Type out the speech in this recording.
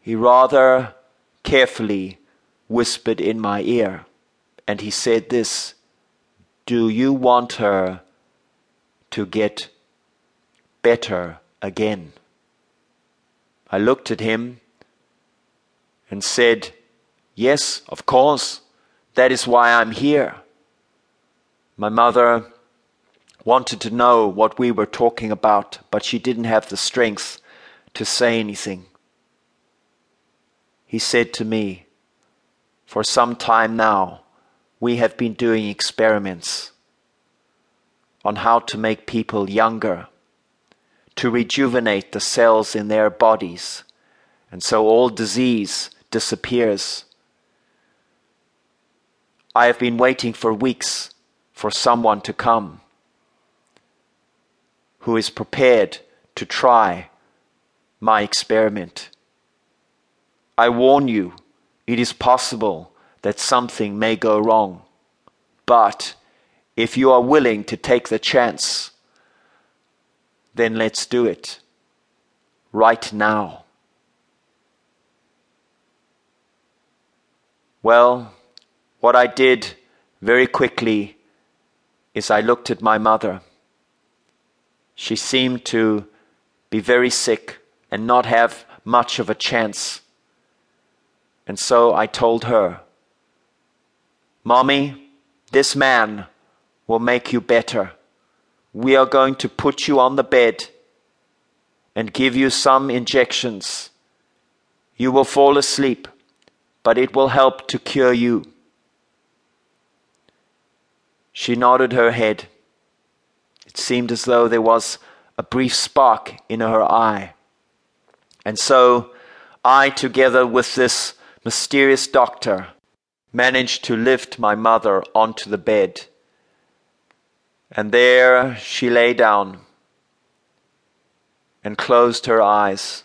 he rather carefully whispered in my ear, and he said this Do you want her to get better again? I looked at him and said, Yes, of course. That is why I'm here. My mother wanted to know what we were talking about, but she didn't have the strength to say anything. He said to me, For some time now, we have been doing experiments on how to make people younger, to rejuvenate the cells in their bodies, and so all disease disappears. I have been waiting for weeks for someone to come who is prepared to try my experiment. I warn you, it is possible that something may go wrong. But if you are willing to take the chance, then let's do it right now. Well, what I did very quickly is I looked at my mother. She seemed to be very sick and not have much of a chance. And so I told her, Mommy, this man will make you better. We are going to put you on the bed and give you some injections. You will fall asleep, but it will help to cure you. She nodded her head. It seemed as though there was a brief spark in her eye. And so I, together with this mysterious doctor, managed to lift my mother onto the bed. And there she lay down and closed her eyes.